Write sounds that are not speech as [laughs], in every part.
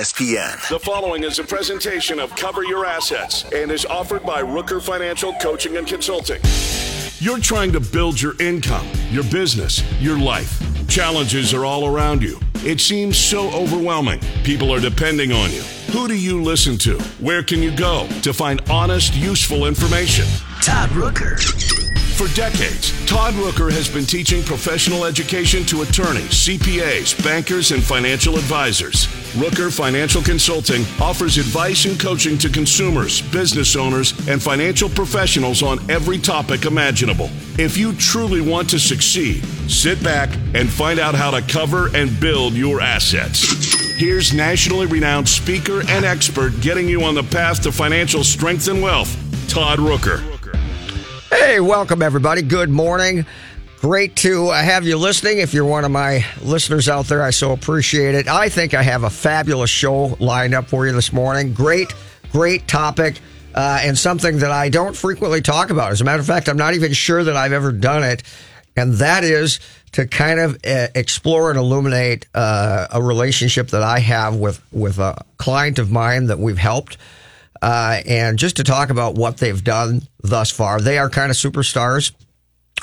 SPN. The following is a presentation of Cover Your Assets and is offered by Rooker Financial Coaching and Consulting. You're trying to build your income, your business, your life. Challenges are all around you. It seems so overwhelming. People are depending on you. Who do you listen to? Where can you go to find honest, useful information? Todd Rooker. For decades, Todd Rooker has been teaching professional education to attorneys, CPAs, bankers, and financial advisors. Rooker Financial Consulting offers advice and coaching to consumers, business owners, and financial professionals on every topic imaginable. If you truly want to succeed, sit back and find out how to cover and build your assets. Here's nationally renowned speaker and expert getting you on the path to financial strength and wealth, Todd Rooker. Hey, welcome everybody. Good morning. Great to uh, have you listening. If you're one of my listeners out there, I so appreciate it. I think I have a fabulous show lined up for you this morning. Great, great topic. Uh, and something that I don't frequently talk about. As a matter of fact, I'm not even sure that I've ever done it. And that is to kind of uh, explore and illuminate uh, a relationship that I have with, with a client of mine that we've helped uh, and just to talk about what they've done thus far. They are kind of superstars.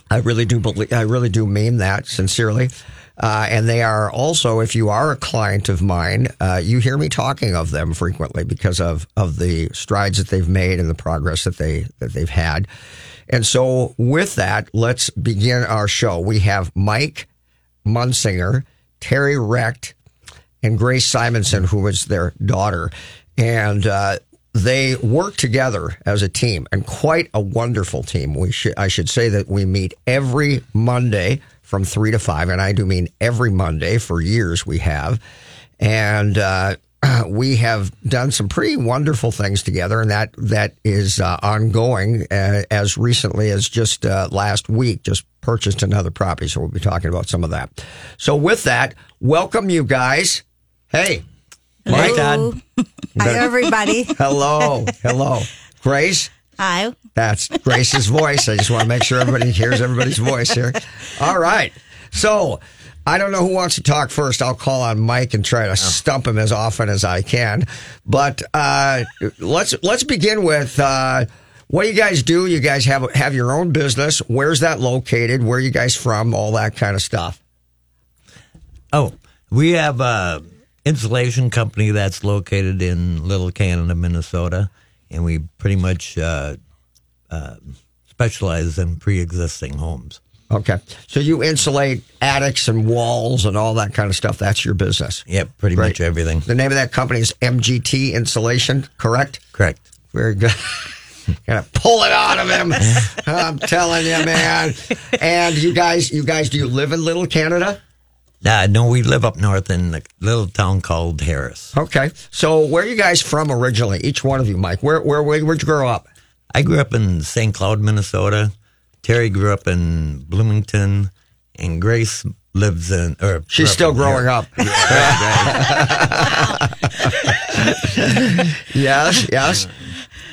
I really do believe, I really do mean that sincerely. Uh, and they are also, if you are a client of mine, uh, you hear me talking of them frequently because of, of the strides that they've made and the progress that they, that they've had. And so with that, let's begin our show. We have Mike Munsinger, Teri Recht, and Grace Simonson, who is their daughter. And, uh, they work together as a team and quite a wonderful team. We should, I should say that we meet every Monday from three to five. And I do mean every Monday for years we have. And, uh, [clears throat] we have done some pretty wonderful things together, and that that is uh, ongoing. Uh, as recently as just uh, last week, just purchased another property, so we'll be talking about some of that. So, with that, welcome you guys. Hey, Mike. Hi, everybody. [laughs] Hello. Hello. Grace. Hi. That's Grace's voice. I just want to make sure everybody hears everybody's voice here. All right. So I don't know who wants to talk first. I'll call on Mike and try to stump him as often as I can. But uh, let's let's begin with uh, what do you guys do? You guys have have your own business. Where's that located? Where are you guys from? All that kind of stuff. Oh, we have a insulation company that's located in Little Canada, Minnesota, and we pretty much uh, uh, specialize in pre-existing homes. Okay, so you insulate attics and walls and all that kind of stuff. That's your business. Yep, pretty Great. much everything. The name of that company is MGT Insulation. Correct. Correct. Very good. [laughs] Gotta pull it out of him. [laughs] I'm telling you, man. And you guys, you guys, do you live in Little Canada? Uh, no, we live up north in a little town called Harris. Okay. So where are you guys from originally? Each one of you, Mike. Where where where where'd you grow up? I grew up in St. Cloud, Minnesota. Teri grew up in Bloomington, and Grace lives in. Or She's still growing up. [laughs] yes, yes.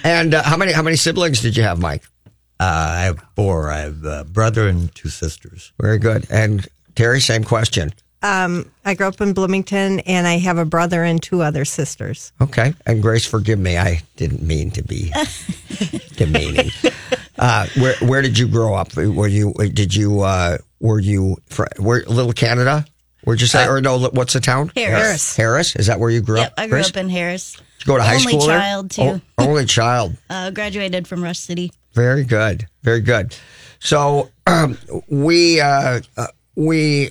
And uh, how many how many siblings did you have, Mike? Uh, I have four. I have a brother and two sisters. Very good. And Teri, same question. Um, I grew up in Bloomington, and I have a brother and two other sisters. Okay. And Grace, forgive me. I didn't mean to be [laughs] demeaning. Uh, where where did you grow up? Were you did you uh, were you fr- where Little Canada? Where'd you say? or no, what's the town? Harris. Harris. Is that where you grew Yep, up? I grew Grace? up in Harris. Did you go to high Only school there? child, too. Oh, only child. [laughs] Uh, graduated from Rush City. Very good. Very good. So um, we uh, uh, we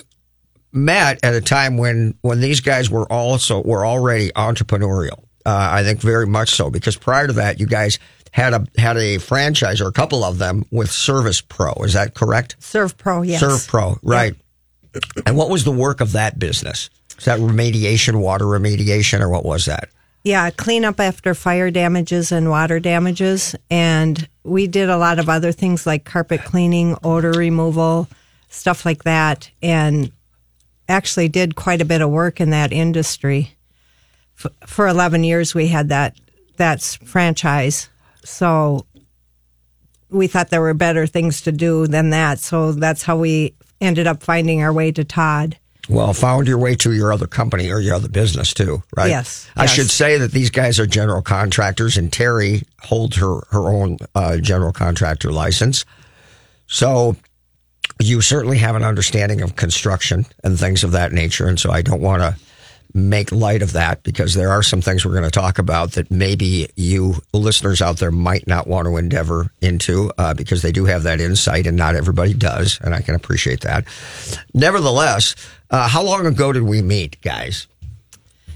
met at a time when when these guys were also were already entrepreneurial. Uh, I think very much so because prior to that, you guys had a had a franchise or a couple of them with Service Pro. Is that correct? Servpro, yes. Serve Pro, right? And what was the work of that business? Is that remediation, water remediation, or what was that? Yeah, clean up after fire damages and water damages. And we did a lot of other things like carpet cleaning, odor removal, stuff like that. And actually did quite a bit of work in that industry. F- for 11 years, we had that, that's franchise. So we thought there were better things to do than that. So that's how we ended up finding our way to Todd. Well, found your way to your other company or your other business too, right? Yes, I yes. should say that these guys are general contractors, and Teri holds her her own uh, general contractor license. So you certainly have an understanding of construction and things of that nature, and so I don't want to make light of that because there are some things we're going to talk about that maybe you listeners out there might not want to endeavor into uh, because they do have that insight and not everybody does and i can appreciate that nevertheless uh, how long ago did we meet guys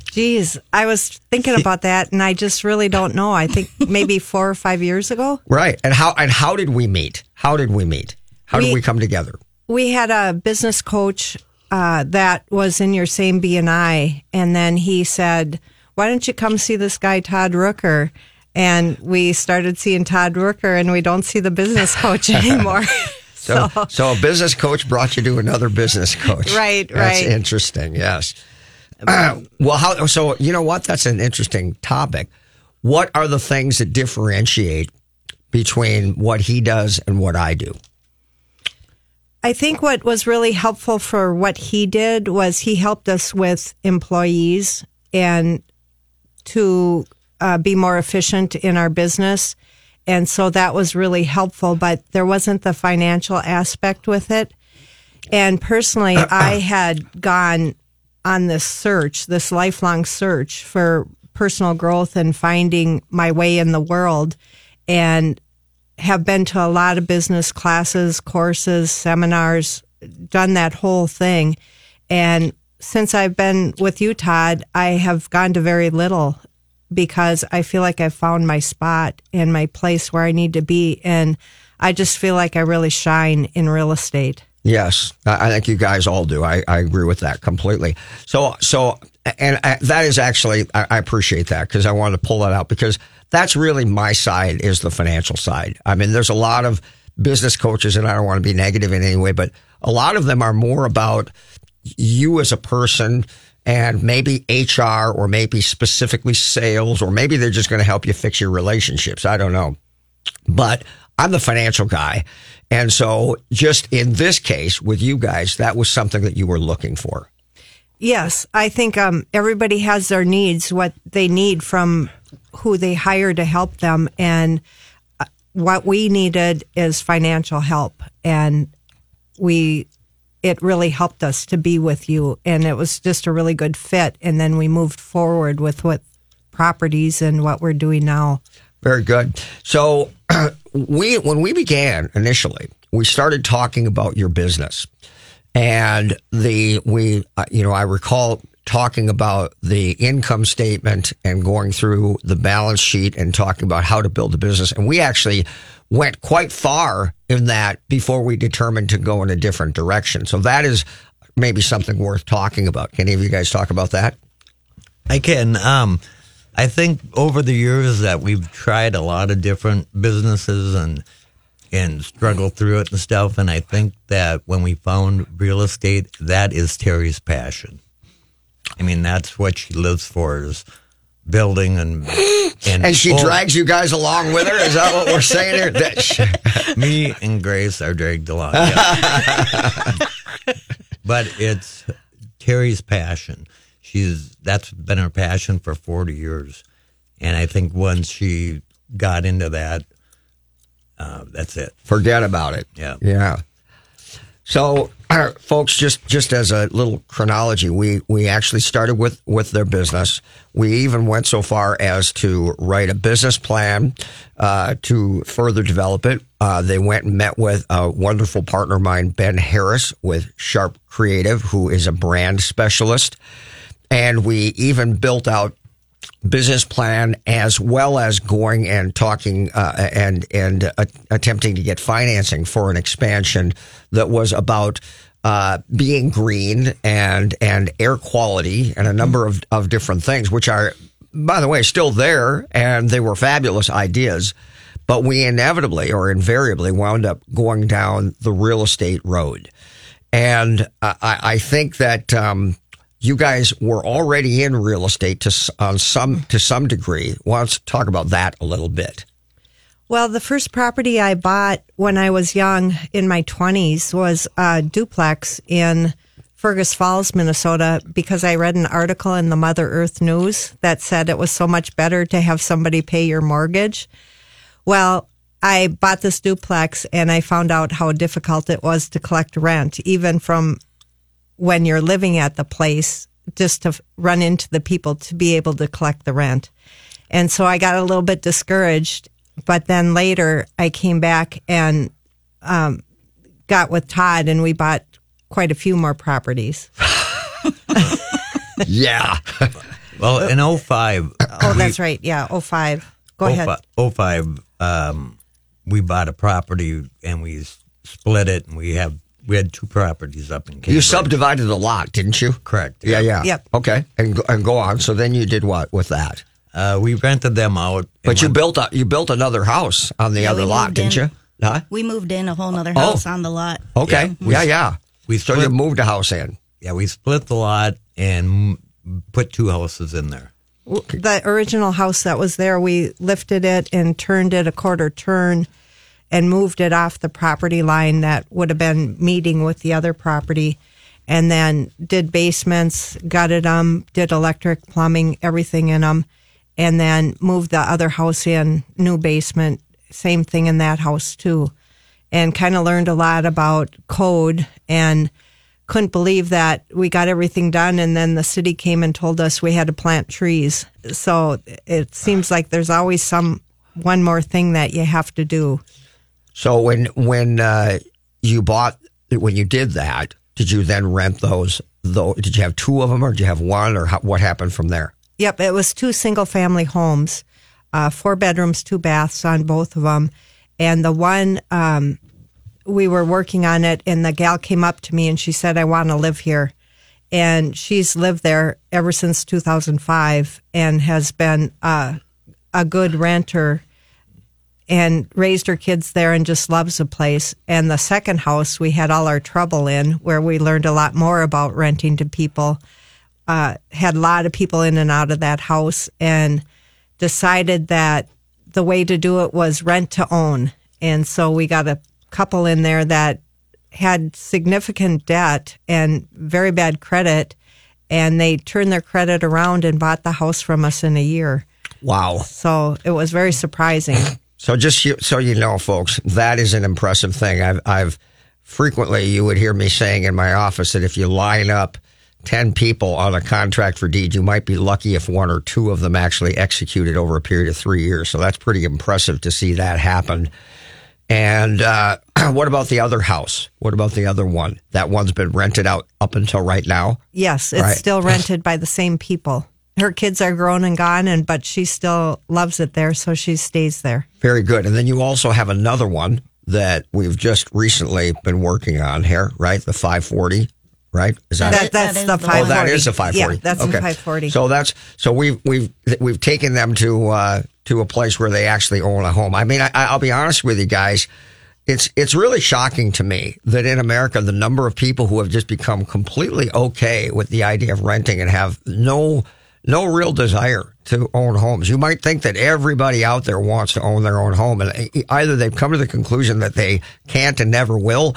Geez, I was thinking about that, and I just really don't know. I think maybe four or five years ago. right and how and how did we meet how did we meet how did We- we come together we had a business coach uh, that was in your same BNI, and then he said, "Why don't you come see this guy Todd Rooker?" And we started seeing Todd Rooker, and we don't see the business coach [laughs] anymore. [laughs] so, so a business coach brought you to another business coach Right, that's right. interesting yes Uh, [clears throat] well how so you know what that's an interesting topic what are the things that differentiate between what he does and what i do I think what was really helpful for what he did was he helped us with employees and to uh, be more efficient in our business. And so that was really helpful, but there wasn't the financial aspect with it. And personally, [coughs] I had gone on this search, this lifelong search for personal growth and finding my way in the world. And have been to a lot of business classes, courses, seminars, done that whole thing. And since I've been with you, Todd, I have gone to very little because I feel like I've found my spot and my place where I need to be. And I just feel like I really shine in real estate. Yes, I think you guys all do. I, I agree with that completely. So, so, and I, that is actually, I, I appreciate that because I wanted to pull that out because that's really my side is the financial side. I mean, there's a lot of business coaches, and I don't want to be negative in any way, but a lot of them are more about you as a person and maybe HR or maybe specifically sales, or maybe they're just going to help you fix your relationships. I don't know but I'm the financial guy. And so just in this case with you guys, that was something that you were looking for. Yes, I think um, everybody has their needs, what they need from who they hire to help them. And uh, what we needed is financial help. And we, it really helped us to be with you. And it was just a really good fit. And then we moved forward with what properties and what we're doing now. Very good. So [clears throat] we when we began initially, we started talking about your business. And the we uh, you know, I recall talking about the income statement and going through the balance sheet and talking about how to build a business. And we actually went quite far in that before we determined to go in a different direction. So that is maybe something worth talking about. Can any of you guys talk about that? I can. Um, I think over the years that we've tried a lot of different businesses and and struggled through it and stuff. And I think that when we found real estate, that is Teri's passion. I mean, that's what she lives for is building and and, And she oh, drags you guys along with her. Is that what we're saying here? That- [laughs] me and Grace are dragged along. yeah. [laughs] but it's Teri's passion. She's that's been her passion for forty years, and I think once she got into that, uh, that's it. Forget about it. Yeah. Yeah. So, [clears throat] folks, just just as a little chronology, we we actually started with with their business. We even went so far as to write a business plan uh, to further develop it. Uh, they went and met with a wonderful partner of mine, Ben Harris, with Sharp Creative, who is a brand specialist, and we even built out business plan as well as going and talking uh, and and uh, attempting to get financing for an expansion that was about uh, being green and and air quality and a number of, of different things which are by the way still there and they were fabulous ideas. But we inevitably or invariably wound up going down the real estate road. And I, I think that um, you guys were already in real estate to on some to some degree. Why don't you talk about that a little bit? Well, the first property I bought when I was young in my 20s was a duplex in Fergus Falls, Minnesota, because I read an article in the Mother Earth News that said it was so much better to have somebody pay your mortgage. Well, I bought this duplex and I found out how difficult it was to collect rent, even from when you're living at the place, just to run into the people to be able to collect the rent. And so I got a little bit discouraged. But then later I came back and um, got with Todd and we bought quite a few more properties. [laughs] Yeah. Well, in 05, Oh, that's right. Yeah. 05. Go ahead. 05, 05 um, we bought a property and we split it, and we have we had two properties up in Cambridge. You subdivided the lot, didn't you? Correct. Yeah, yeah. Yep. Okay. And go, and go on. So then you did what with that? Uh, we rented them out. But you when- built a, you built another house on the Yeah, other lot, didn't in. you? Huh? We moved in a whole nother Oh. house on the lot. Okay. Yeah, yeah. We so split- you moved a house in. yeah, we split the lot and put two houses in there. the original house that was there, we lifted it and turned it a quarter turn and moved it off the property line that would have been meeting with the other property. And then did basements, gutted them, did electric, plumbing, everything in them. And then moved the other house in, new basement, same thing in that house too. And kind of learned a lot about code and couldn't believe that we got everything done and then the city came and told us we had to plant trees. So it seems like there's always some one more thing that you have to do. So when when uh, you bought when you did that, did you then rent those? Though, did you have two of them, or did you have one, or how, what happened from there? Yep, it was two single family homes, uh, four bedrooms, two baths on both of them. And the one, um, we were working on it, and the gal came up to me and she said, I want to live here. And she's lived there ever since 2005 and has been uh, a good renter and raised her kids there and just loves the place. And the second house we had all our trouble in, where we learned a lot more about renting to people. Uh, had a lot of people in and out of that house and decided that the way to do it was rent to own. And so we got a couple in there that had significant debt and very bad credit. And they turned their credit around and bought the house from us in a year. Wow. So it was very surprising. So just so you know, folks, that is an impressive thing. I've, I've frequently you would hear me saying in my office that if you line up ten people on a contract for deed, you might be lucky if one or two of them actually executed over a period of three years. So that's pretty impressive to see that happen. And uh, [clears throat] what about the other house? What about the other one? That one's been rented out up until right now. Yes, it's Right. still [laughs] rented by the same people. Her kids are grown and gone, and but she still loves it there, so she stays there. Very good. And then you also have another one that we've just recently been working on here, right? The 540, right? Is that, That, it? that's that is the the five Oh, one. that is a 540. Yeah, that's okay. a five forty. So that's so we've we've we've taken them to uh, to a place where they actually own a home. I mean, I, I'll be honest with you guys. It's it's really shocking to me that in America the number of people who have just become completely okay with the idea of renting and have no no real desire to own homes. You might think that everybody out there wants to own their own home, and either they've come to the conclusion that they can't and never will,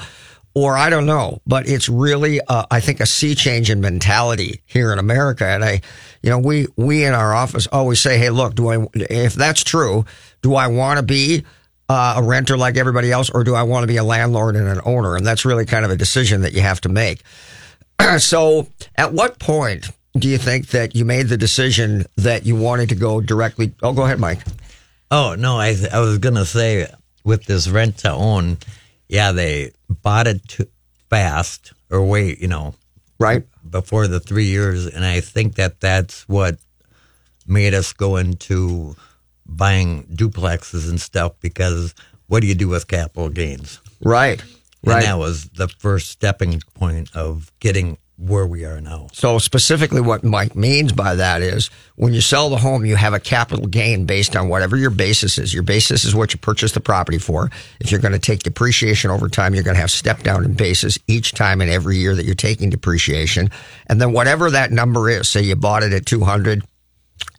or I don't know, but it's really, uh, I think, a sea change in mentality here in America. And I, you know, we we in our office always say, "Hey, look, do I? If that's true, do I want to be uh, a renter like everybody else, or do I want to be a landlord and an owner?" And that's really kind of a decision that you have to make. [clears throat] so, at what point do you think that you made the decision that you wanted to go directly? Oh, go ahead, Mike. Oh no, I I was gonna say with this rent to own, yeah, they bought it too fast or wait, you know, Right. before the three years, and I think that that's what made us go into buying duplexes and stuff because what do you do with capital gains? Right. And Right. that was the first stepping point of getting where we are now. So specifically what Mike means by that is when you sell the home, you have a capital gain based on whatever your basis is. Your basis is what you purchased the property for. If you're going to take depreciation over time, you're going to have step down in basis each time and every year that you're taking depreciation. And then whatever that number is, say you bought it at 200,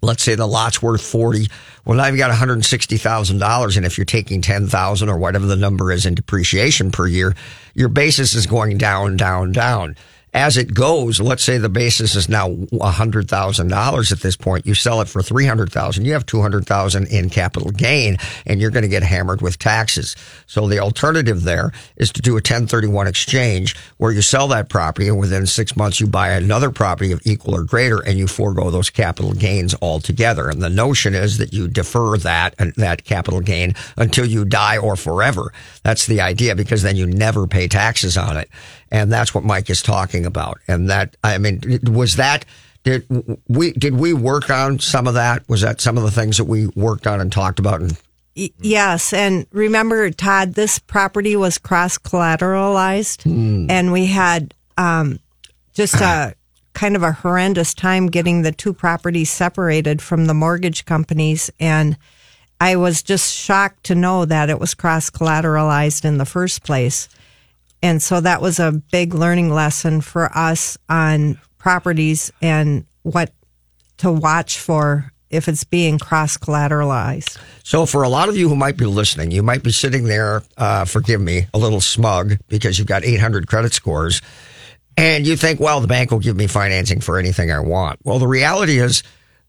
let's say the lot's worth 40 well now you've got $160000 and if you're taking 10000 or whatever the number is in depreciation per year your basis is going down down down as it goes, let's say the basis is now $100,000 at this point. You sell it for 300,000. You have 200,000 in capital gain and you're going to get hammered with taxes. So the alternative there is to do a 1031 exchange where you sell that property and within six months you buy another property of equal or greater and you forego those capital gains altogether. And the notion is that you defer that and that capital gain until you die or forever. That's the idea because then you never pay taxes on it. And that's what Mike is talking about. And that, I mean, was that, did we, did we work on some of that? Was that some of the things that we worked on and talked about? And Yes, and remember, Todd, this property was cross collateralized, and we had um, just a [clears throat] kind of a horrendous time getting the two properties separated from the mortgage companies. And I was just shocked to know that it was cross collateralized in the first place. And so that was a big learning lesson for us on properties and what to watch for if it's being cross collateralized. So, for a lot of you who might be listening, you might be sitting there, uh, forgive me, a little smug because you've got 800 credit scores and you think, well, the bank will give me financing for anything I want. Well, the reality is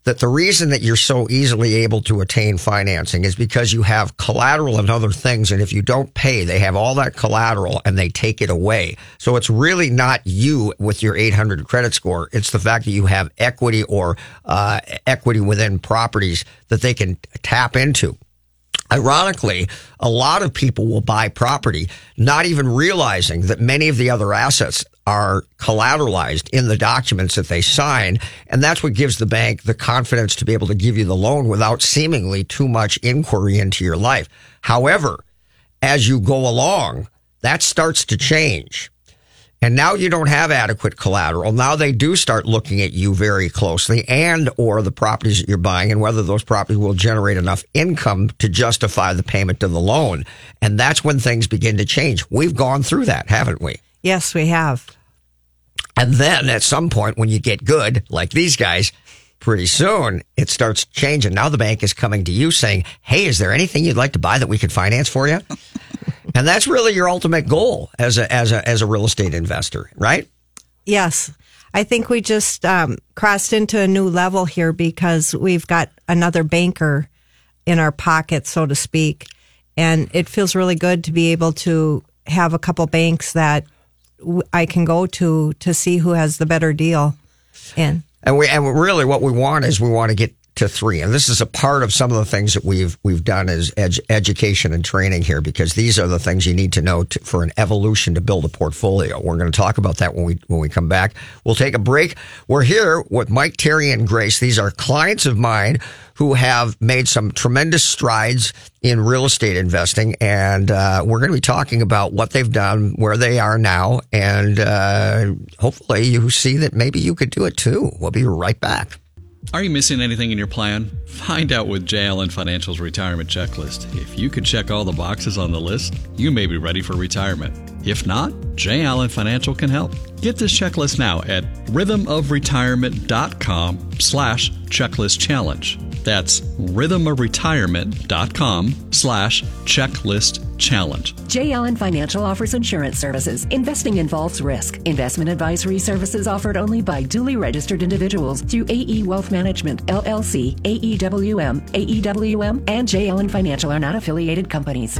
that the reason that you're so easily able to attain financing is because you have collateral and other things. And if you don't pay, they have all that collateral and they take it away. So it's really not you with your 800 credit score. It's the fact that you have equity or uh, equity within properties that they can tap into. Ironically, a lot of people will buy property not even realizing that many of the other assets are collateralized in the documents that they sign. And that's what gives the bank the confidence to be able to give you the loan without seemingly too much inquiry into your life. However, as you go along, that starts to change. And now you don't have adequate collateral. Now they do start looking at you very closely and or the properties that you're buying and whether those properties will generate enough income to justify the payment of the loan. And that's when things begin to change. We've gone through that, haven't we? Yes, we have. And then at some point when you get good, like these guys, pretty soon it starts changing. Now the bank is coming to you saying, Hey, is there anything you'd like to buy that we could finance for you? [laughs] and that's really your ultimate goal as a, as a, as a real estate investor, right? Yes. I think we just um, crossed into a new level here because we've got another banker in our pocket, so to speak. And it feels really good to be able to have a couple banks that w- I can go to to see who has the better deal. And And we and really what we want is we want to get to three. And this is a part of some of the things that we've we've done as ed- education and training here because these are the things you need to know to, for an evolution to build a portfolio. We're going to talk about that when we when we come back. We'll take a break. We're here with Mike Teri and Grace. These are clients of mine who have made some tremendous strides in real estate investing, and uh, we're going to be talking about what they've done, where they are now, and uh, hopefully you see that maybe you could do it too. We'll be right back. Are you missing anything in your plan? Find out with J. Allen Financial's retirement checklist. If you could check all the boxes on the list, you may be ready for retirement. If not, J. Allen Financial can help. Get this checklist now at rhythmofretirement.com slash checklist challenge. That's rhythmofretirement.com slash checklist challenge. J. Allen Financial offers insurance services. Investing involves risk. Investment advisory services offered only by duly registered individuals through AE Wealth Management, LLC, AEWM, AEWM, and J. Allen Financial are not affiliated companies.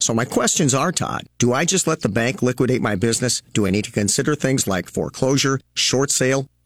So my questions are, Todd, do I just let the bank liquidate my business? Do I need to consider things like foreclosure, short sale,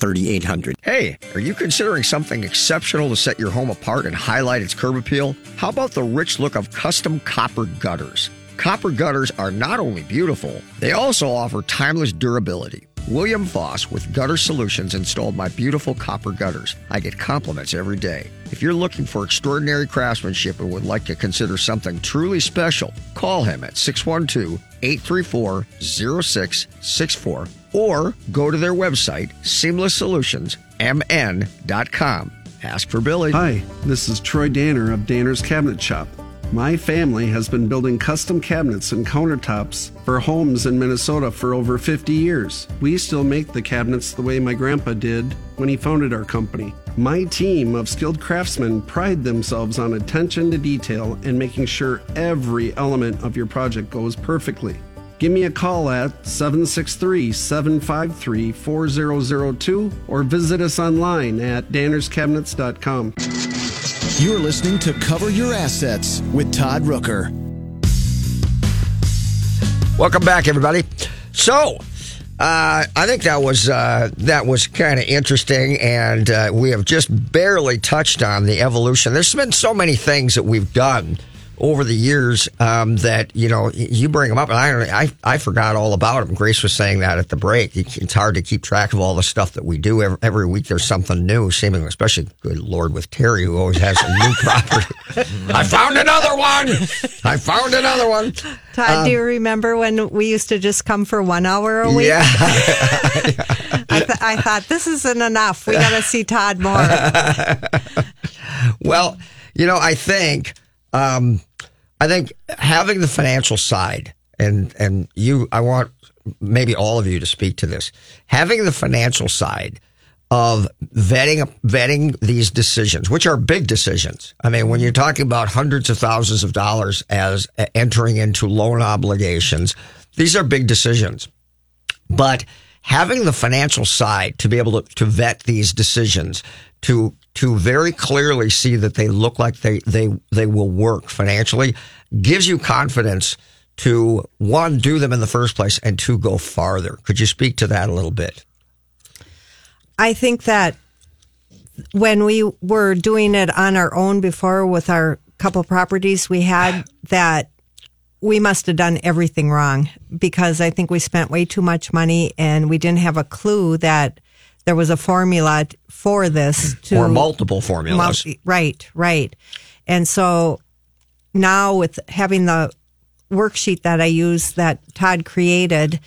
3800. Hey, are you considering something exceptional to set your home apart and highlight its curb appeal? How about the rich look of custom copper gutters? Copper gutters are not only beautiful, they also offer timeless durability. William Foss with Gutter Solutions installed my beautiful copper gutters. I get compliments every day. If you're looking for extraordinary craftsmanship and would like to consider something truly special, call him at 612 834 0664 or go to their website, seamlesssolutionsmn.com. Ask for Billy. Hi, this is Troy Danner of Danner's Cabinet Shop. My family has been building custom cabinets and countertops for homes in Minnesota for over 50 years. We still make the cabinets the way my grandpa did when he founded our company. My team of skilled craftsmen pride themselves on attention to detail and making sure every element of your project goes perfectly. Give me a call at 763 753 4002 or visit us online at dannerscabinets.com. You're listening to Cover Your Assets with Todd Rooker. Welcome back, everybody. So, uh, I think that was uh, that was kind of interesting, and uh, we have just barely touched on the evolution. There's been so many things that we've done over the years um, that you know you bring them up, and I, I I forgot all about them. Grace was saying that at the break. It's hard to keep track of all the stuff that we do every, every week. There's something new, seemingly, especially good lord with Teri, who always has a new [laughs] property. I found another one. I found another one. Todd, um, do you remember when we used to just come for one hour a week? Yeah. [laughs] I, th- I thought this isn't enough. We got to see Todd more. [laughs] well, you know, I think. Um, I think having the financial side, and and you, I want maybe all of you to speak to this. Having the financial side of vetting vetting these decisions, which are big decisions. I mean, when you're talking about hundreds of thousands of dollars as uh, entering into loan obligations, these are big decisions. But having the financial side to be able to, to vet these decisions, to to very clearly see that they look like they they they will work financially gives you confidence to one do them in the first place and two go farther. Could you speak to that a little bit? I think that when we were doing it on our own before with our couple properties we had that we must have done everything wrong because I think we spent way too much money and we didn't have a clue that there was a formula for this to or multiple formulas. Multi, right, right. And so now with having the worksheet that I use that Todd created,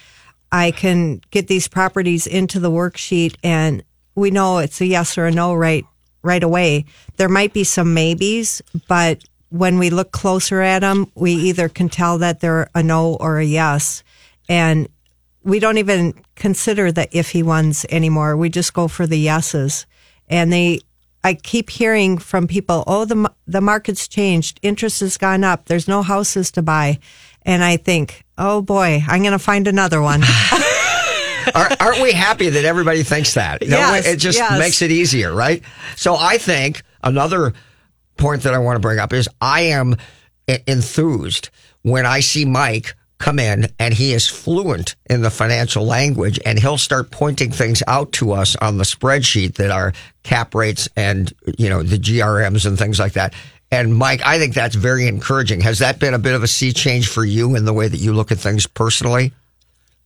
I can get these properties into the worksheet and we know it's a yes or a no right right away. There might be some maybes, but when we look closer at them, we either can tell that they're a no or a yes. And we don't even consider the iffy ones anymore. We just go for the yeses. And they, I keep hearing from people, oh, the, the market's changed. Interest has gone up. There's no houses to buy. And I think, oh boy, I'm going to find another one. [laughs] Aren't we happy that everybody thinks that? Yes, it just yes. makes it easier, right? So I think another point that I want to bring up is I am enthused when I see Mike come in and he is fluent in the financial language and he'll start pointing things out to us on the spreadsheet that are cap rates and, you know, the GRMs and things like that. And Mike, I think that's very encouraging. Has that been a bit of a sea change for you in the way that you look at things personally?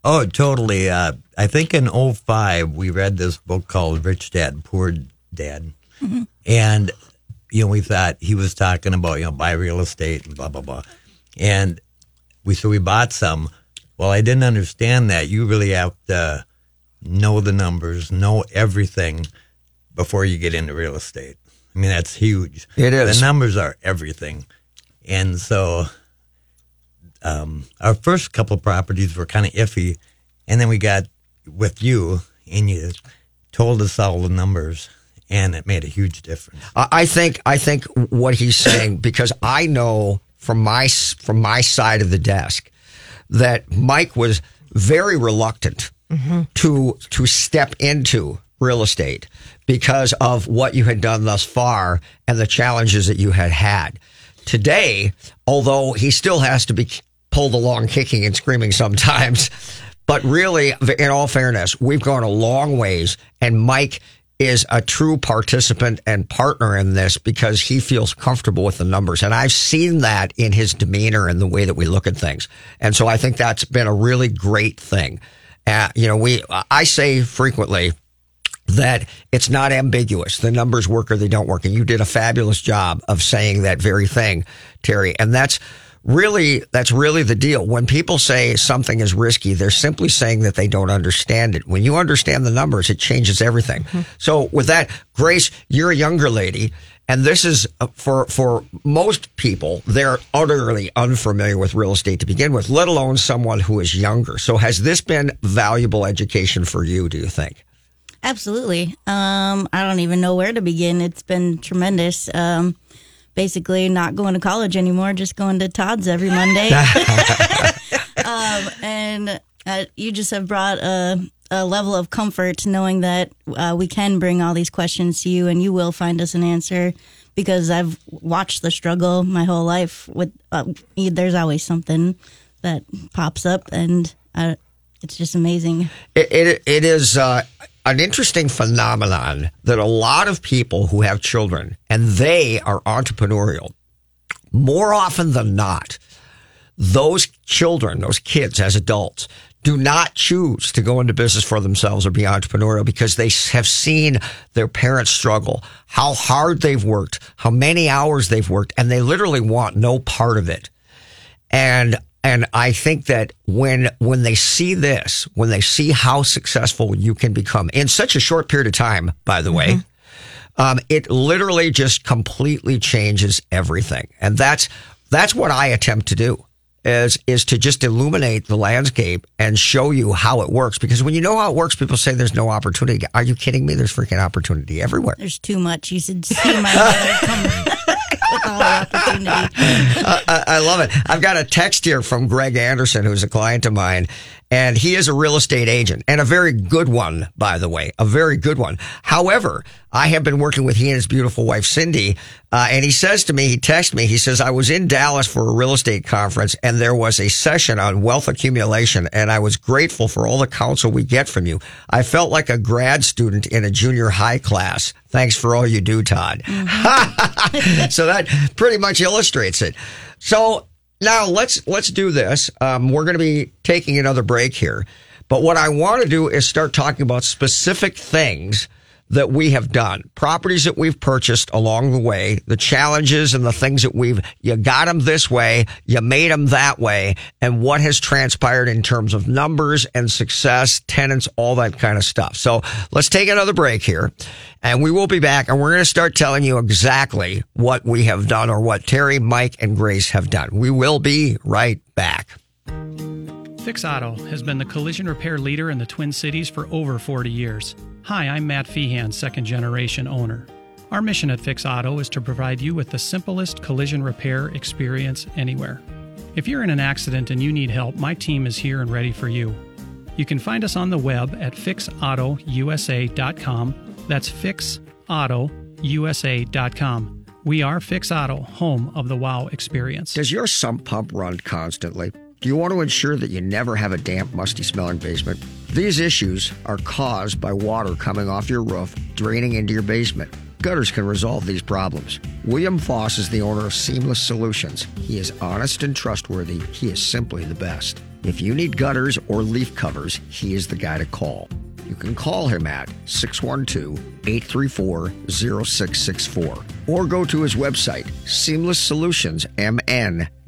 Oh, totally. Uh, I think in 05, we read this book called Rich Dad, Poor Dad. Mm-hmm. And you know, we thought he was talking about, you know, buy real estate and blah, blah, blah. And we, so we bought some. Well, I didn't understand that. You really have to know the numbers, know everything before you get into real estate. I mean, that's huge. It is. The numbers are everything. And so, um, our first couple properties were kind of iffy. And then we got with you and you told us all the numbers and it made a huge difference. I I think I think what he's saying because I know from my from my side of the desk that Mike was very reluctant mm-hmm. to to step into real estate because of what you had done thus far and the challenges that you had had. Today, although he still has to be pulled along kicking and screaming sometimes, [laughs] but really, in all fairness, we've gone a long ways, and Mike is a true participant and partner in this because he feels comfortable with the numbers. And I've seen that in his demeanor and the way that we look at things. And so I think that's been a really great thing. Uh, you know, we, I say frequently, that it's not ambiguous. The numbers work or they don't work. And you did a fabulous job of saying that very thing, Teri. And that's really, that's really the deal. When people say something is risky, they're simply saying that they don't understand it. When you understand the numbers, it changes everything. So with that, Grace, you're a younger lady. And this is uh, for, for most people, they're utterly unfamiliar with real estate to begin with, let alone someone who is younger. So has this been valuable education for you, do you think? Absolutely. Um, I don't even know where to begin. It's been tremendous. Um, basically, not going to college anymore, just going to Todd's every Monday. [laughs] [laughs] um, and uh, you just have brought a, a level of comfort knowing that uh, we can bring all these questions to you and you will find us an answer because I've watched the struggle my whole life. With uh, There's always something that pops up, and uh, it's just amazing. It, it, it is uh, an interesting phenomenon that a lot of people who have children and they are entrepreneurial, more often than not, those children, those kids as adults, do not choose to go into business for themselves or be entrepreneurial because they have seen their parents struggle, how hard they've worked, how many hours they've worked, and they literally want no part of it. And and I think that when when they see this, when they see how successful you can become in such a short period of time, by the way, um, it literally just completely changes everything. And that's that's what I attempt to do is is to just illuminate the landscape and show you how it works. Because when you know how it works, people say there's no opportunity. Are you kidding me? There's freaking opportunity everywhere. There's too much. You should see my mother come with all the opportunity. I, [laughs] uh, I- I love it. I've got a text here from Greg Anderson, who's a client of mine, and he is a real estate agent and a very good one, by the way, a very good one. However, I have been working with he and his beautiful wife, Cindy, uh, and he says to me, he texted me, he says, I was in Dallas for a real estate conference and there was a session on wealth accumulation and I was grateful for all the counsel we get from you. I felt like a grad student in a junior high class. Thanks for all you do, Todd. [laughs] so that pretty much illustrates it. So now let's let's do this. Um, we're going to be taking another break here, but what I want to do is start talking about specific things that we have done, properties that we've purchased along the way, the challenges and the things that we've you got them this way, you made them that way, and what has transpired in terms of numbers and success, tenants, all that kind of stuff. So let's take another break here, and we will be back, and we're going to start telling you exactly what we have done or what Teri, Mike, and Grace have done. We will be right back. Fix Auto has been the collision repair leader in the Twin Cities for over 40 years. Hi, I'm Matt Feehan, second generation owner. Our mission at Fix Auto is to provide you with the simplest collision repair experience anywhere. If you're in an accident and you need help, my team is here and ready for you. You can find us on the web at fixautousa.com. That's fixautousa.com. We are Fix Auto, home of the wow experience. Does your sump pump run constantly? Do you want to ensure that you never have a damp, musty smelling basement? These issues are caused by water coming off your roof, draining into your basement. Gutters can resolve these problems. William Foss is the owner of Seamless Solutions. He is honest and trustworthy. He is simply the best. If you need gutters or leaf covers, he is the guy to call. You can call him at 612 834 0664 or go to his website, seamlesssolutionsmn.com.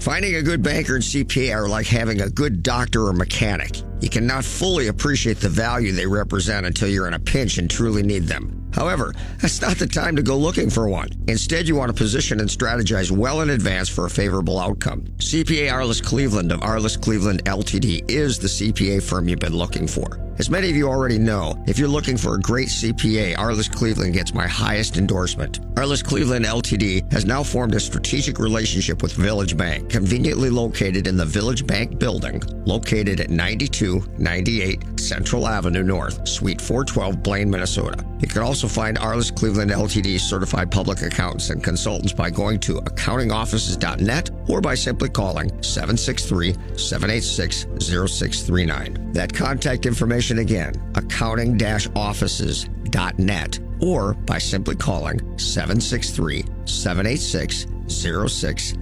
Finding a good banker and CPA are like having a good doctor or mechanic. You cannot fully appreciate the value they represent until you're in a pinch and truly need them. However, that's not the time to go looking for one. Instead, you want to position and strategize well in advance for a favorable outcome. CPA Arliss Cleveland of Arliss Cleveland LTD is the CPA firm you've been looking for. As many of you already know, if you're looking for a great CPA, Arliss Cleveland gets my highest endorsement. Arliss Cleveland LTD has now formed a strategic relationship with Village Bank, conveniently located in the Village Bank building, located at 9298 Central Avenue North, Suite 412, Blaine, Minnesota. You can also find Arliss Cleveland LTD certified public accountants and consultants by going to accountingoffices.net or by simply calling 763 786 0639. That contact information again, accounting offices.net or by simply calling 763 786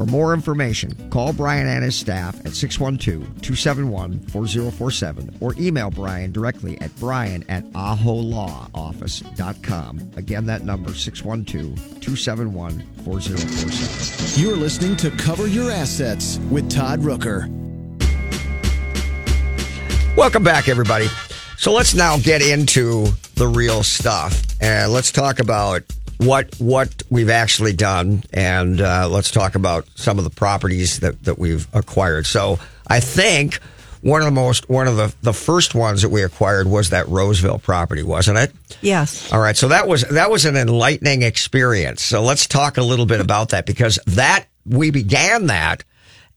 For more information, call Brian and his staff at 612 271 4047 or email Brian directly at brian at aholawoffice.com. Again, that number 612 271 4047. You're listening to Cover Your Assets with Todd Rooker. Welcome back, everybody. So let's now get into the real stuff and let's talk about what what we've actually done, and uh, let's talk about some of the properties that, that we've acquired. So I think one of the most one of the, the first ones that we acquired was that Roseville property, wasn't it? Yes. All right. So that was that was an enlightening experience. So let's talk a little bit about that because that we began that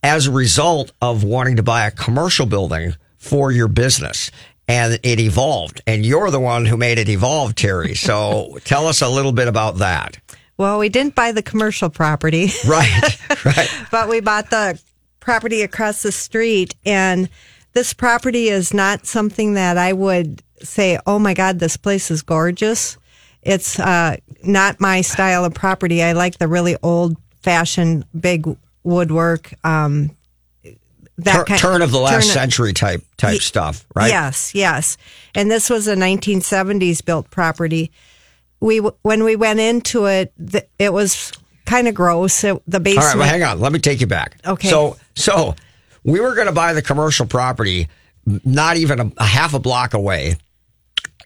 as a result of wanting to buy a commercial building for your business and it evolved. And you're the one who made it evolve, Teri. [laughs] So tell us a little bit about that. Well, we didn't buy the commercial property. [laughs] Right, right. [laughs] but we bought the property across the street. And this property is not something that I would say, oh my God, this place is gorgeous. It's uh, not my style of property. I like the really old fashioned big woodwork. Um, that Tur- kind, turn of the last century type type y- stuff, right? Yes, yes. And this was a 1970s built property. We when we went into it, it was kind of gross. It, the basement. All right, well, hang on. Let me take you back. Okay. So so we were going to buy the commercial property, not even a, a half a block away.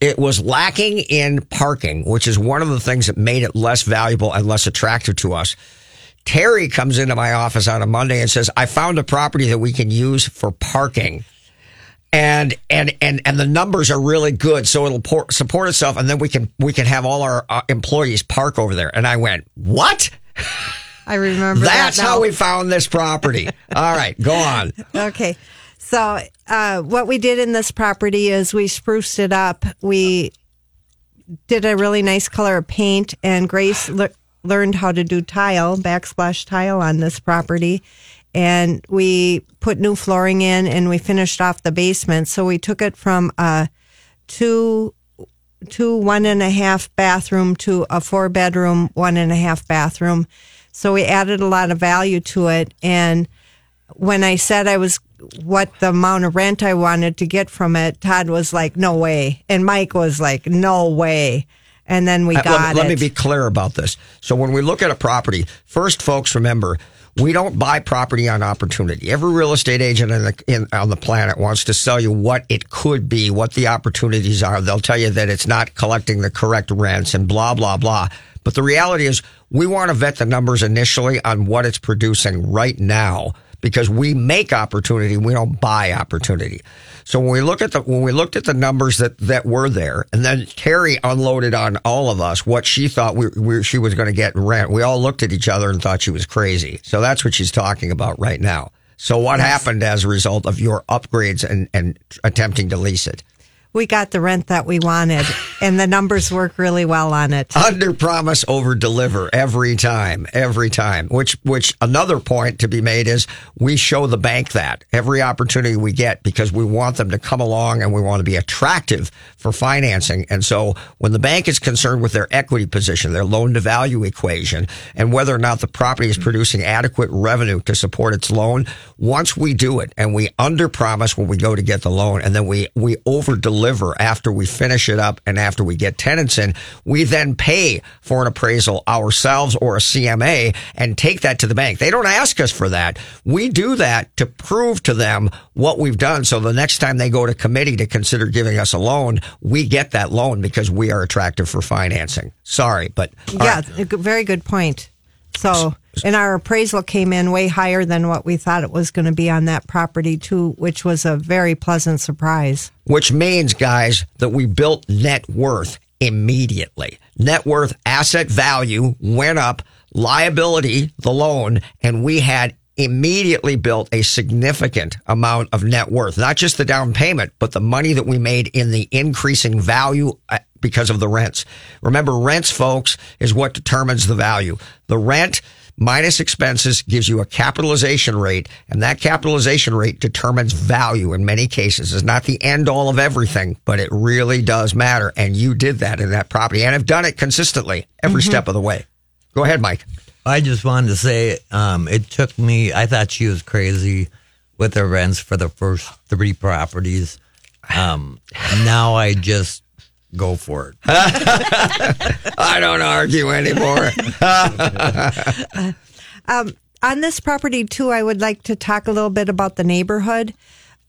It was lacking in parking, which is one of the things that made it less valuable and less attractive to us. Teri comes into my office on a Monday and says, I found a property that we can use for parking. And, and, and, and the numbers are really good. So it'll por- support itself. And then we can, we can have all our uh, employees park over there. And I went, what? I remember That's that how we found this property. all right, go on. [laughs] Okay. So, uh, what we did in this property is we spruced it up. We did a really nice color of paint and Grace learned how to do tile, backsplash tile on this property. And we put new flooring in and we finished off the basement. So we took it from a two, two one and a half bathroom to a four bedroom, one and a half bathroom. So we added a lot of value to it. And when I said I was what the amount of rent I wanted to get from it, Todd was like, no way. And Mike was like, no way. And then we Uh, got let, it. let me be clear about this. So when we look at a property, first, folks, remember we don't buy property on opportunity. Every real estate agent in the, in, on the planet wants to sell you what it could be, what the opportunities are. They'll tell you that it's not collecting the correct rents and blah blah blah. But the reality is, we want to vet the numbers initially on what it's producing right now because we make opportunity, we don't buy opportunity. So when we look at the when we looked at the numbers that that were there, and then Teri unloaded on all of us what she thought we, we she was going to get in rent. We all looked at each other and thought she was crazy. So that's what she's talking about right now. So what happened as a result of your upgrades and and attempting to lease it? we got the rent that we wanted, and the numbers work really well on it. Under promise, over deliver every time, every time. Which, which another point to be made is we show the bank that every opportunity we get because we want them to come along and we want to be attractive for financing. And so when the bank is concerned with their equity position, their loan to value equation, and whether or not the property is producing adequate revenue to support its loan, once we do it and we under promise when we go to get the loan and then we, we over deliver after we finish it up and after we get tenants in, we then pay for an appraisal ourselves or a CMA and take that to the bank. They don't ask us for that. We do that to prove to them what we've done. So the next time they go to committee to consider giving us a loan, we get that loan because we are attractive for financing. Sorry, but yeah, right. very good point. So, and our appraisal came in way higher than what we thought it was going to be on that property too, which was a very pleasant surprise. which means, guys, that we built net worth immediately. Net worth asset value went up, liability, the loan, and we had immediately built a significant amount of net worth, not just the down payment, but the money that we made in the increasing value uh, because of the rents. Remember, rents, folks, is what determines the value. The rent minus expenses gives you a capitalization rate, and that capitalization rate determines value in many cases. It's not the end all of everything, but it really does matter. And you did that in that property and have done it consistently every Mhm. step of the way. Go ahead, Mike. I just wanted to say um, it took me, I thought she was crazy with the rents for the first three properties. Um, now I just go for it. [laughs] I don't argue anymore. [laughs] Um, on this property too, I would like to talk a little bit about the neighborhood.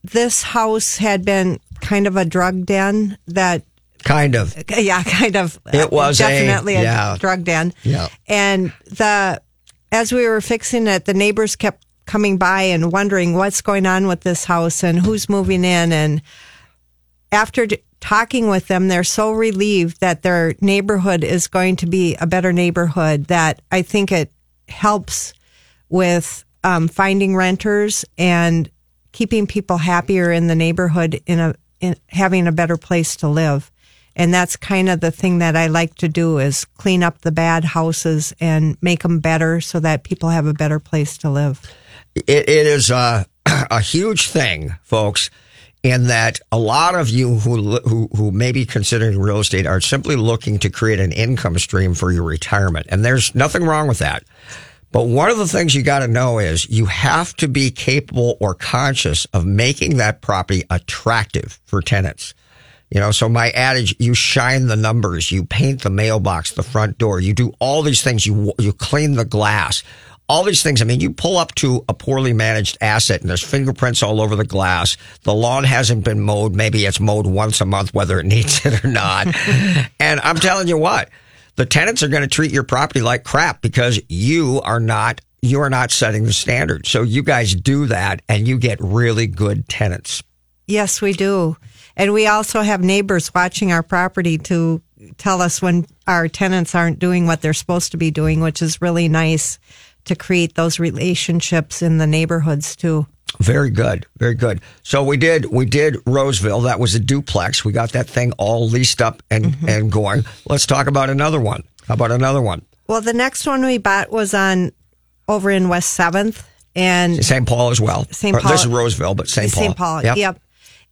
This house had been kind of a drug den that, kind of. [laughs] yeah, kind of. It was definitely a, yeah. drug den. Yeah. And the as we were fixing it, the neighbors kept coming by and wondering what's going on with this house and who's moving in. And after d- talking with them, they're so relieved that their neighborhood is going to be a better neighborhood that I think it helps with um, finding renters and keeping people happier in the neighborhood in a in having a better place to live. And that's kind of the thing that I like to do is clean up the bad houses and make them better so that people have a better place to live. it, it is a, [clears throat] a huge thing, folks, in that a lot of you who, who who may be considering real estate are simply looking to create an income stream for your retirement, and there's nothing wrong with that. But one of the things you got to know is you have to be capable or conscious of making that property attractive for tenants. You know, so my adage, you shine the numbers, you paint the mailbox, the front door, you do all these things, you, you clean the glass, all these things. I mean, you pull up to a poorly managed asset and there's fingerprints all over the glass. The lawn hasn't been mowed. Maybe it's mowed once a month, whether it needs it or not. [laughs] and I'm telling you what, the tenants are going to treat your property like crap because you are not, you are not setting the standard. So you guys do that and you get really good tenants. Yes, we do. And we also have neighbors watching our property to tell us when our tenants aren't doing what they're supposed to be doing, which is really nice to create those relationships in the neighborhoods too. Very good. Very good. So we did we did Roseville. That was a duplex. We got that thing all leased up and, mm-hmm. and going. Let's talk about another one. How about another one? Well, the next one we bought was on over in West Seventh, and St. Paul as well. St. Paul. This is Roseville, but St. Paul. St. Paul. Yep. Yep.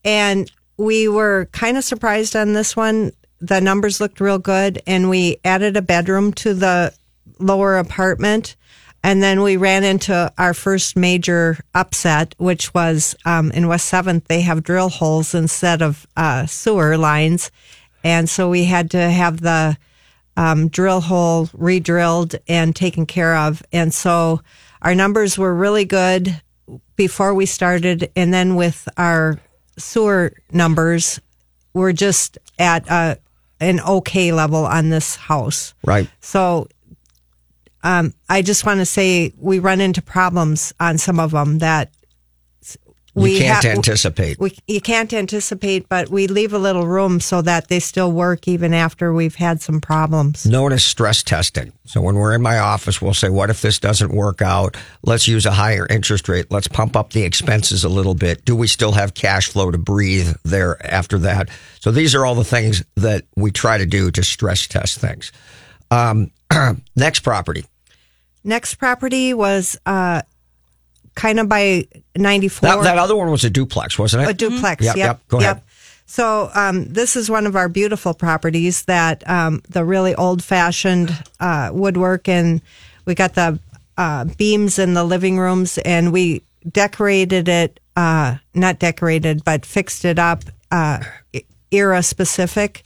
And we were kind of surprised on this one. The numbers looked real good, and we added a bedroom to the lower apartment. And then we ran into our first major upset, which was um, in West 7th, they have drill holes instead of uh, sewer lines. And so we had to have the um, drill hole re-drilled and taken care of. And so our numbers were really good before we started, and then with our sewer numbers, we're just at a, an okay level on this house. Right. So um, I just want to say we run into problems on some of them that You can't ha- anticipate. We, you can't anticipate, but we leave a little room so that they still work even after we've had some problems. known as stress testing. So when we're in my office, we'll say, what if this doesn't work out? Let's use a higher interest rate. Let's pump up the expenses a little bit. Do we still have cash flow to breathe there after that? So these are all the things that we try to do to stress test things. Um, [clears throat] next property. Next property was uh, kind of by 94. That, that other one was a duplex, wasn't it? A duplex. Yep, Yep. yep. Go yep. ahead. So um, this is one of our beautiful properties that um, the really old fashioned uh, woodwork and we got the uh, beams in the living rooms and we decorated it, uh, not decorated, but fixed it up uh, era specific.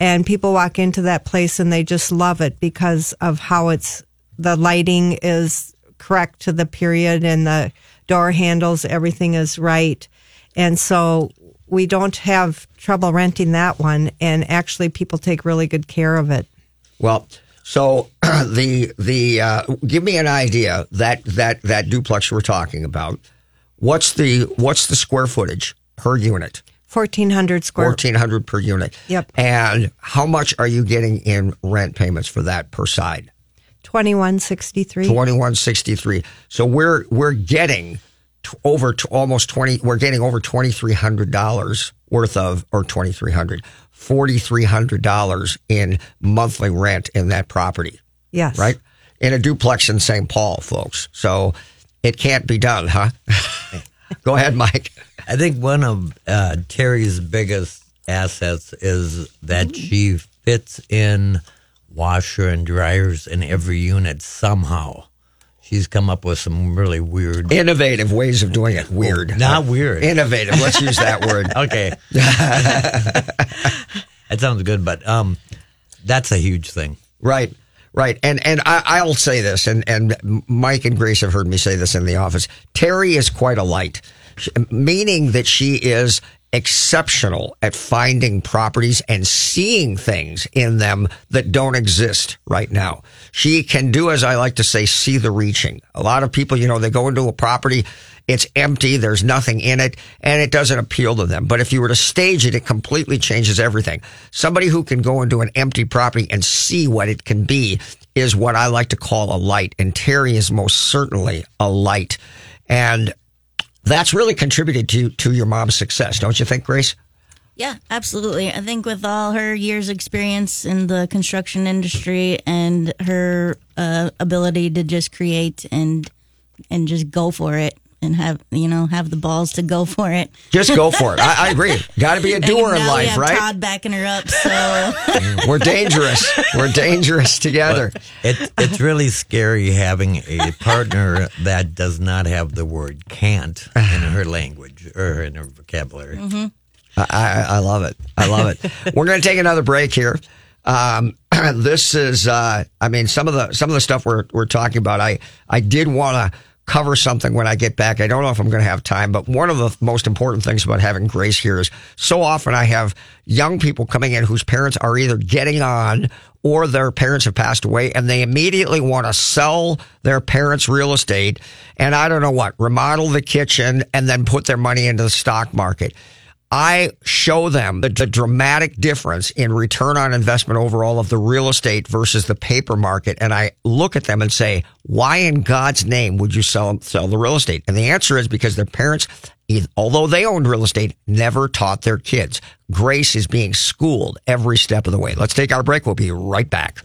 And people walk into that place and they just love it because of how it's the lighting is correct to the period and the door handles, everything is right. And so we don't have trouble renting that one. And actually, people take really good care of it. Well, so [clears throat] the the uh, give me an idea that that that duplex we're talking about. What's the what's the square footage per unit? 1,400 square. Fourteen hundred per unit. Yep. And how much are you getting in rent payments for that per side? 2163. Twenty one sixty three. So we're we're getting t- over to almost twenty. We're getting over twenty three hundred dollars worth of, or twenty three hundred, forty three hundred dollars in monthly rent in that property. Yes. Right in a duplex in St. Paul, folks. So it can't be done, huh? [laughs] [laughs] Go ahead, Mike. I think one of uh, Teri's biggest assets is that she fits in washer and dryers in every unit somehow. She's come up with some really weird, Innovative ways of doing it. Weird. not weird. Innovative. Let's use that word. [laughs] okay, [laughs] that sounds good, but um, that's a huge thing. Right. Right. And and I, I'll say this, and, and Mike and Grace have heard me say this in the office. Teri is quite a light, meaning that she is exceptional at finding properties and seeing things in them that don't exist right now. She can do, as I like to say, see the reaching. A lot of people, you know, they go into a property, it's empty, there's nothing in it, and it doesn't appeal to them. But if you were to stage it, it completely changes everything. Somebody who can go into an empty property and see what it can be is what I like to call a light. And Teri is most certainly a light. And that's really contributed to, to your mom's success, don't you think, Grace? Yeah, absolutely. I think with all her years' experience in the construction industry and her uh, ability to just create and and just go for it and have you know have the balls to go for it. Just go for it. I, I agree. Got to be a [laughs] And doer in now we life, have right? Todd backing her up, so [laughs] We're dangerous. We're dangerous together. It, it's really scary having a partner that does not have the word can't in her language or in her vocabulary. I, I, I love it. I love it. [laughs] We're going to take another break here. Um, [clears throat] this is, uh, I mean, some of the some of the stuff we're we're talking about. I I did want to cover something when I get back. I don't know if I'm going to have time, but one of the most important things about having Grace here is so often I have young people coming in whose parents are either getting on or their parents have passed away and they immediately want to sell their parents' real estate and I don't know what, remodel the kitchen and then put their money into the stock market. I show them the, the dramatic difference in return on investment overall of the real estate versus the paper market. And I look at them and say, why in God's name would you sell, sell the real estate? And the answer is because their parents, although they owned real estate, never taught their kids. Grace is being schooled every step of the way. Let's take our break. We'll be right back.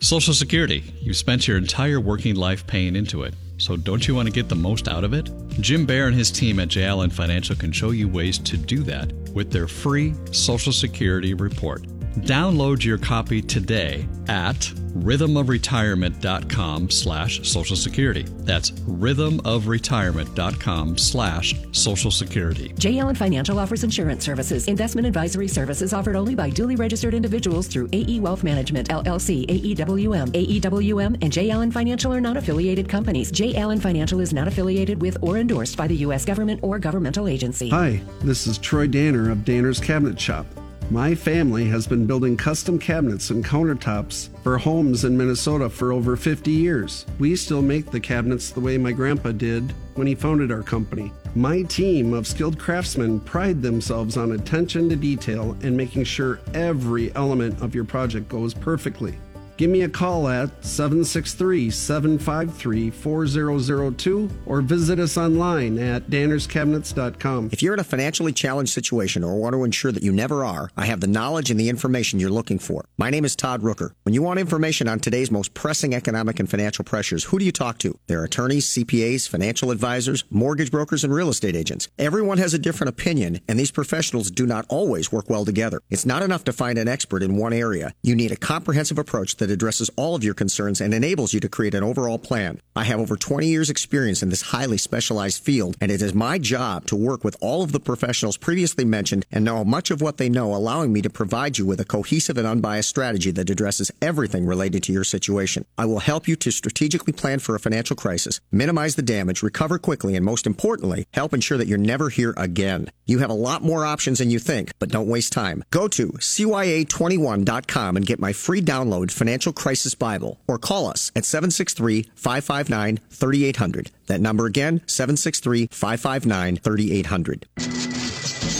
Social Security. You've spent your entire working life paying into it. So don't you want to get the most out of it? Jim Bear and his team at J. Allen Financial can show you ways to do that with their free Social Security report. Download your copy today at rhythmofretirement.com slash social security. That's rhythmofretirement.com slash social security. J. Allen Financial offers insurance services. Investment advisory services offered only by duly registered individuals through AE Wealth Management, LLC, AEWM. AEWM and J. Allen Financial are not affiliated companies. J. Allen Financial is not affiliated with or endorsed by the U.S. government or governmental agency. Hi, this is Troy Danner of Danner's Cabinet Shop. My family has been building custom cabinets and countertops for homes in Minnesota for over 50 years. We still make the cabinets the way my grandpa did when he founded our company. My team of skilled craftsmen pride themselves on attention to detail and making sure every element of your project goes perfectly. Give me a call at 763 753 4002 or visit us online at dannerscabinets.com. If you're in a financially challenged situation or want to ensure that you never are, I have the knowledge and the information you're looking for. My name is Todd Rooker. When you want information on today's most pressing economic and financial pressures, who do you talk to? There are attorneys, CPAs, financial advisors, mortgage brokers, and real estate agents. Everyone has a different opinion, and these professionals do not always work well together. It's not enough to find an expert in one area. You need a comprehensive approach that addresses all of your concerns and enables you to create an overall plan. I have over 20 years experience in this highly specialized field, and it is my job to work with all of the professionals previously mentioned and know much of what they know, allowing me to provide you with a cohesive and unbiased strategy that addresses everything related to your situation. I will help you to strategically plan for a financial crisis, minimize the damage, recover quickly, and most importantly, help ensure that you're never here again. You have a lot more options than you think, but don't waste time. Go to CYA21.com and get my free download Financial Crisis Bible or call us at 763 559 3800. That number again, 763 559 3800.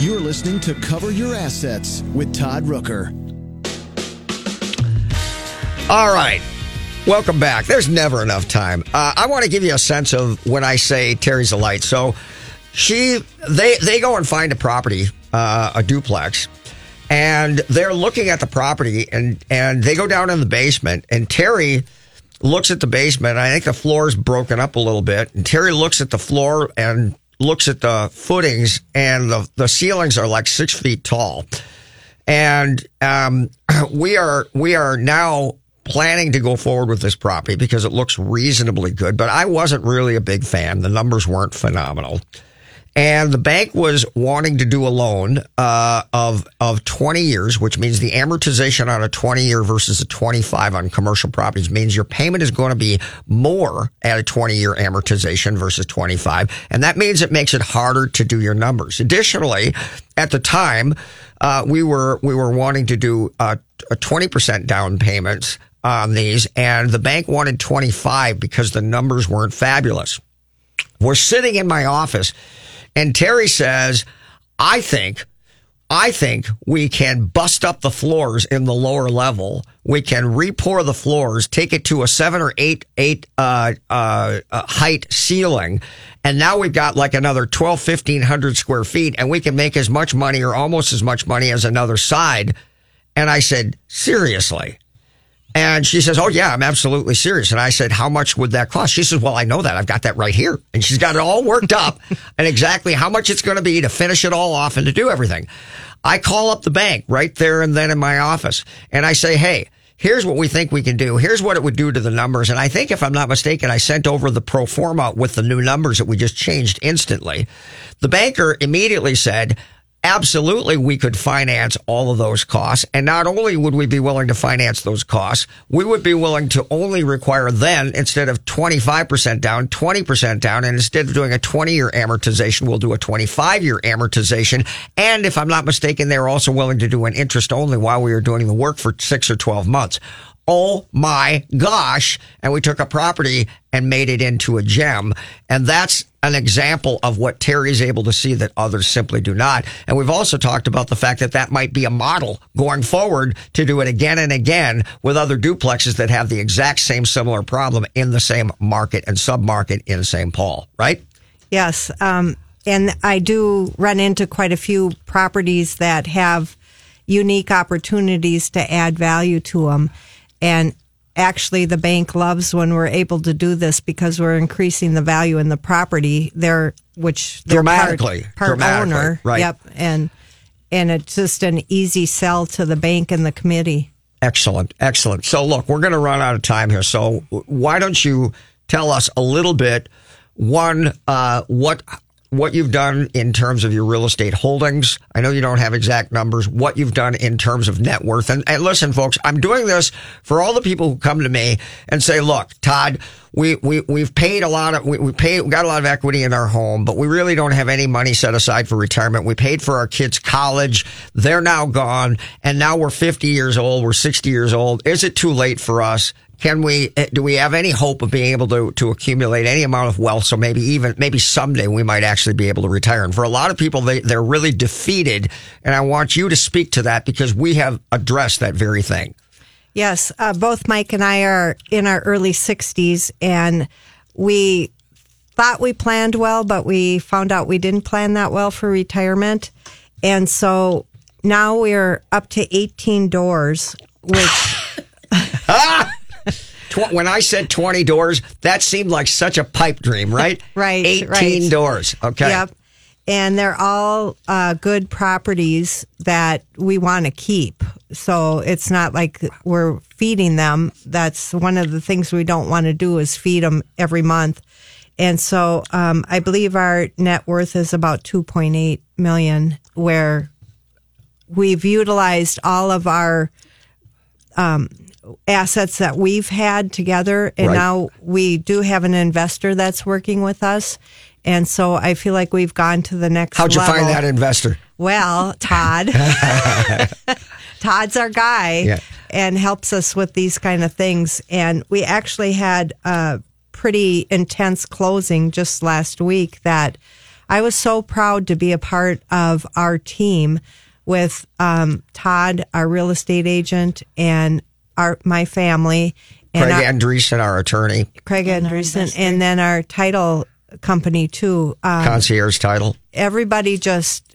You're listening to Cover Your Assets with Todd Rooker. All right. Welcome back. There's never enough time. Uh, I want to give you a sense of when I say Teri's a light. So she, they, they go and find a property, uh, a duplex, and they're looking at the property and, and they go down in the basement and Teri looks at the basement. I think the floor is broken up a little bit and Teri looks at the floor and looks at the footings and the, the ceilings are like six feet tall. And, um, [clears throat] we are, we are now planning to go forward with this property because it looks reasonably good, but I wasn't really a big fan. The numbers weren't phenomenal. And the bank was wanting to do a loan uh, of of 20 years, which means the amortization on a 20 year versus a 25 on commercial properties means your payment is going to be more at a 20 year amortization versus 25, and that means it makes it harder to do your numbers. Additionally, at the time, uh, we were we were wanting to do a, a 20% down payments on these, and the bank wanted 25 because the numbers weren't fabulous. We're sitting in my office, and Teri says, I think, I think we can bust up the floors in the lower level. We can repour the floors, take it to a seven or eight, eight, uh, uh, uh, height ceiling. And now we've got like another 12, 1500 square feet and we can make as much money or almost as much money as another side. And I said, seriously? And she says, Oh, yeah, I'm absolutely serious. And I said, How much would that cost? She says, Well, I know that. I've got that right here. And she's got it all worked up [laughs] and exactly how much it's going to be to finish it all off and to do everything. I call up the bank right there and then in my office and I say, Hey, here's what we think we can do. Here's what it would do to the numbers. And I think if I'm not mistaken, I sent over the pro forma with the new numbers that we just changed instantly. The banker immediately said, absolutely we could finance all of those costs. And not only would we be willing to finance those costs, we would be willing to only require then, instead of 25% down, 20% down. And instead of doing a 20 year amortization, we'll do a 25 year amortization. And if I'm not mistaken, they're also willing to do an interest only while we are doing the work for six or 12 months. Oh my gosh. And we took a property and made it into a gem. And that's an example of what Teri is able to see that others simply do not. And we've also talked about the fact that that might be a model going forward to do it again and again with other duplexes that have the exact same similar problem in the same market and submarket in St. Paul, right? Yes. Um, and I do run into quite a few properties that have unique opportunities to add value to them. And actually, the bank loves when we're able to do this because we're increasing the value in the property. They're which they're Dramatically. part, part Dramatically, owner. right. Yep. And and it's just an easy sell to the bank and the committee. Excellent, excellent. So, look, we're going to run out of time here. So, why don't you tell us a little bit? One, uh, what what you've done in terms of your real estate holdings. I know you don't have exact numbers. What you've done in terms of net worth. And, and listen, folks, I'm doing this for all the people who come to me and say, "Look, Todd." We, we, we've paid a lot of, we, we paid, we got a lot of equity in our home, but we really don't have any money set aside for retirement. We paid for our kids' college. They're now gone. And now we're 50 years old. We're 60 years old. Is it too late for us? Can we, eh, do we have any hope of being able to, to accumulate any amount of wealth? So maybe even, maybe someday we might actually be able to retire. And for a lot of people, they, they're really defeated. And I want you to speak to that because we have addressed that very thing. Yes, uh, both Mike and I are in our early 60s, and we thought we planned well, but we found out we didn't plan that well for retirement. And so now we're up to 18 doors, which [laughs] [laughs] Tw- when I said 20 doors, that seemed like such a pipe dream, right? [laughs] Right, 18 right. doors. Okay. Yep. And they're all uh, good properties that we want to keep. So it's not like we're feeding them. That's one of the things we don't want to do is feed them every month. And so um, I believe our net worth is about 2.8 million, where we've utilized all of our um, assets that we've had together, and Right. now we do have an investor that's working with us. And so I feel like we've gone to the next. How'd you level. find that investor? Well, Todd. [laughs] [laughs] Todd's our guy Yeah. and helps us with these kind of things. And we actually had a pretty intense closing just last week that I was so proud to be a part of our team with um, Todd, our real estate agent, and our my family. And Craig our- Andreessen, our attorney, Craig Andreessen, and then our title company too. Um, concierge title. everybody just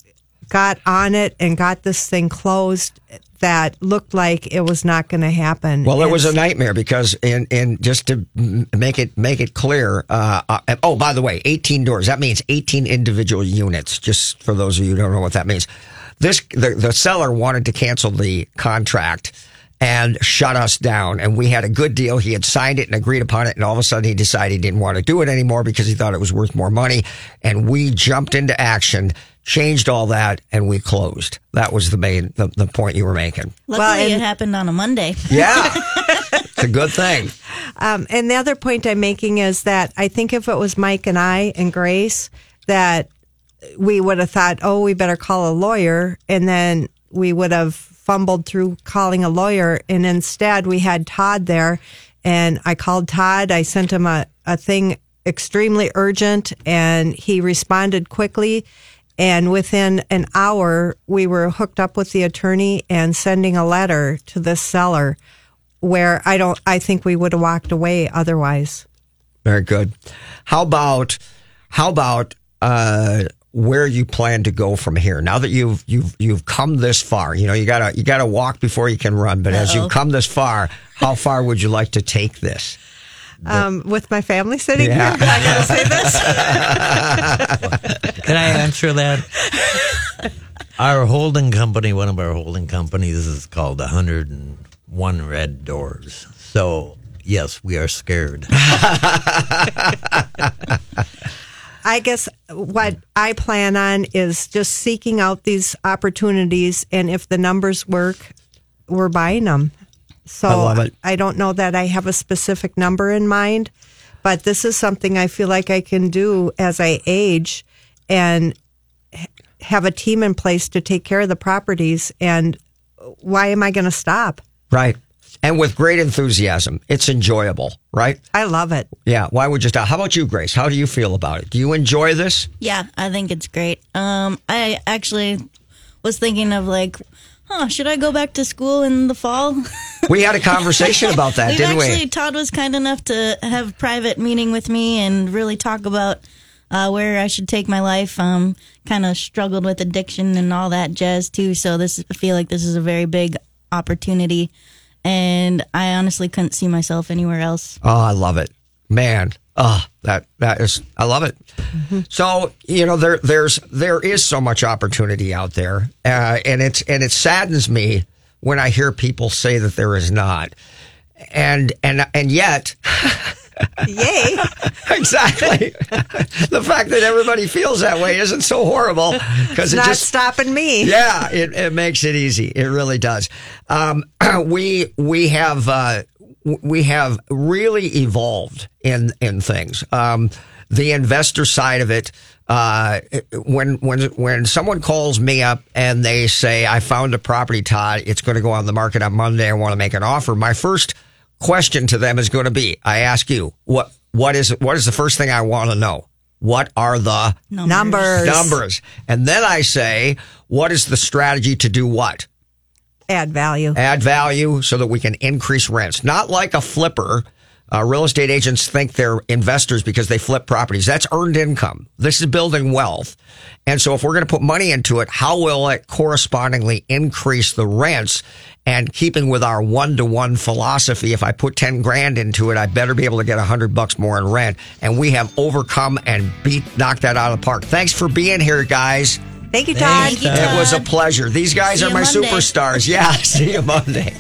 got on it and got this thing closed that looked like it was not going to happen. Well, it was a nightmare because in in just to make it make it clear. Uh, uh, oh, by the way, eighteen doors. That means eighteen individual units. Just for those of you who don't know what that means, this the the seller wanted to cancel the contract and shut us down. And we had a good deal. He had signed it and agreed upon it, and all of a sudden he decided he didn't want to do it anymore because he thought it was worth more money. And we jumped into action. Changed all that and we closed. That was the main the, the point you were making. Luckily, and- it happened on a Monday. Yeah, [laughs] it's a good thing. Um, and the other point I'm making is that I think if it was Mike and I and Grace, that we would have thought, oh, we better call a lawyer. And then we would have fumbled through calling a lawyer. And instead, we had Todd there. And I called Todd. I sent him a, a thing extremely urgent, and he responded quickly. And within an hour, we were hooked up with the attorney and sending a letter to this seller where I don't, I think we would have walked away otherwise. Very good. How about how about uh, where you plan to go from here? Now that you've you've you've come this far, you know you gotta you gotta walk before you can run. But as Uh-oh. you've come this far, how far would you like to take this? Um, with my family sitting Yeah. here, I gotta say this. [laughs] Can I answer that? our holding company, one of our holding companies, is called 101 Red Doors. So, yes, we are scared. [laughs] I guess what I plan on is just seeking out these opportunities, and if the numbers work, we're buying them. So I love it. I don't know that I have a specific number in mind, but this is something I feel like I can do as I age and have a team in place to take care of the properties. And why am I going to stop? Right. And with great enthusiasm. It's enjoyable, right? I love it. Yeah. Why would you stop? How about you, Grace? How do you feel about it? Do you enjoy this? Yeah, I think it's great. Um, I actually was thinking of like, huh, should I go back to school in the fall? [laughs] We had a conversation about that, [laughs] We've didn't actually, we? Todd was kind enough to have a private meeting with me and really talk about uh, where I should take my life. Um, kind of struggled with addiction and all that jazz too. So this, I feel like this is a very big opportunity, and I honestly couldn't see myself anywhere else. Oh, I love it, man. Oh, that that is, I love it. So you know, there there's there is so much opportunity out there, uh, and it's and it saddens me when I hear people say that there is not, and and and yet. [laughs] Yay. [laughs] exactly. the fact that everybody feels that way isn't so horrible because It's it not just stopping me. yeah, it, it makes it easy. It really does. Um, [clears throat] we we have uh, we have really evolved in in things. Um, the investor side of it. Uh, when when when someone calls me up and they say, "I found a property, Todd. It's going to go on the market on Monday. I want to make an offer." My first question to them is going to be, I ask you, what what is what is the first thing I want to know? What are the Numbers. numbers? And then I say, what is the strategy to do what? Add value. Add value so that we can increase rents. Not like a flipper. Uh, real estate agents think they're investors because they flip properties. That's earned income. This is building wealth. And so if we're going to put money into it, how will it correspondingly increase the rents? And keeping with our one to one philosophy, if I put 10 grand into it, I better be able to get a 100 bucks more in rent. And we have overcome and beat, knocked that out of the park. Thanks for being here, guys. Thank you, Todd. Thank you, It was a pleasure. These guys See are my Monday. superstars. Yeah, [laughs] see you Monday.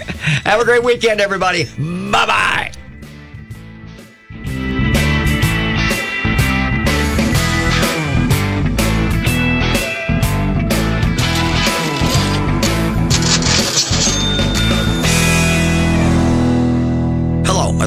Have a great weekend, everybody. Bye bye.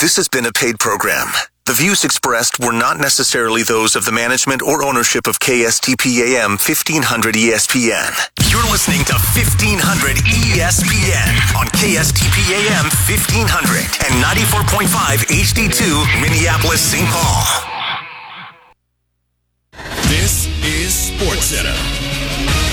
This has been a paid program. The views expressed were not necessarily those of the management or ownership of KSTPAM 1500 ESPN. You're listening to 1500 ESPN on KSTPAM 1500 and 94.5 HD2 Minneapolis St. Paul. This is SportsCenter.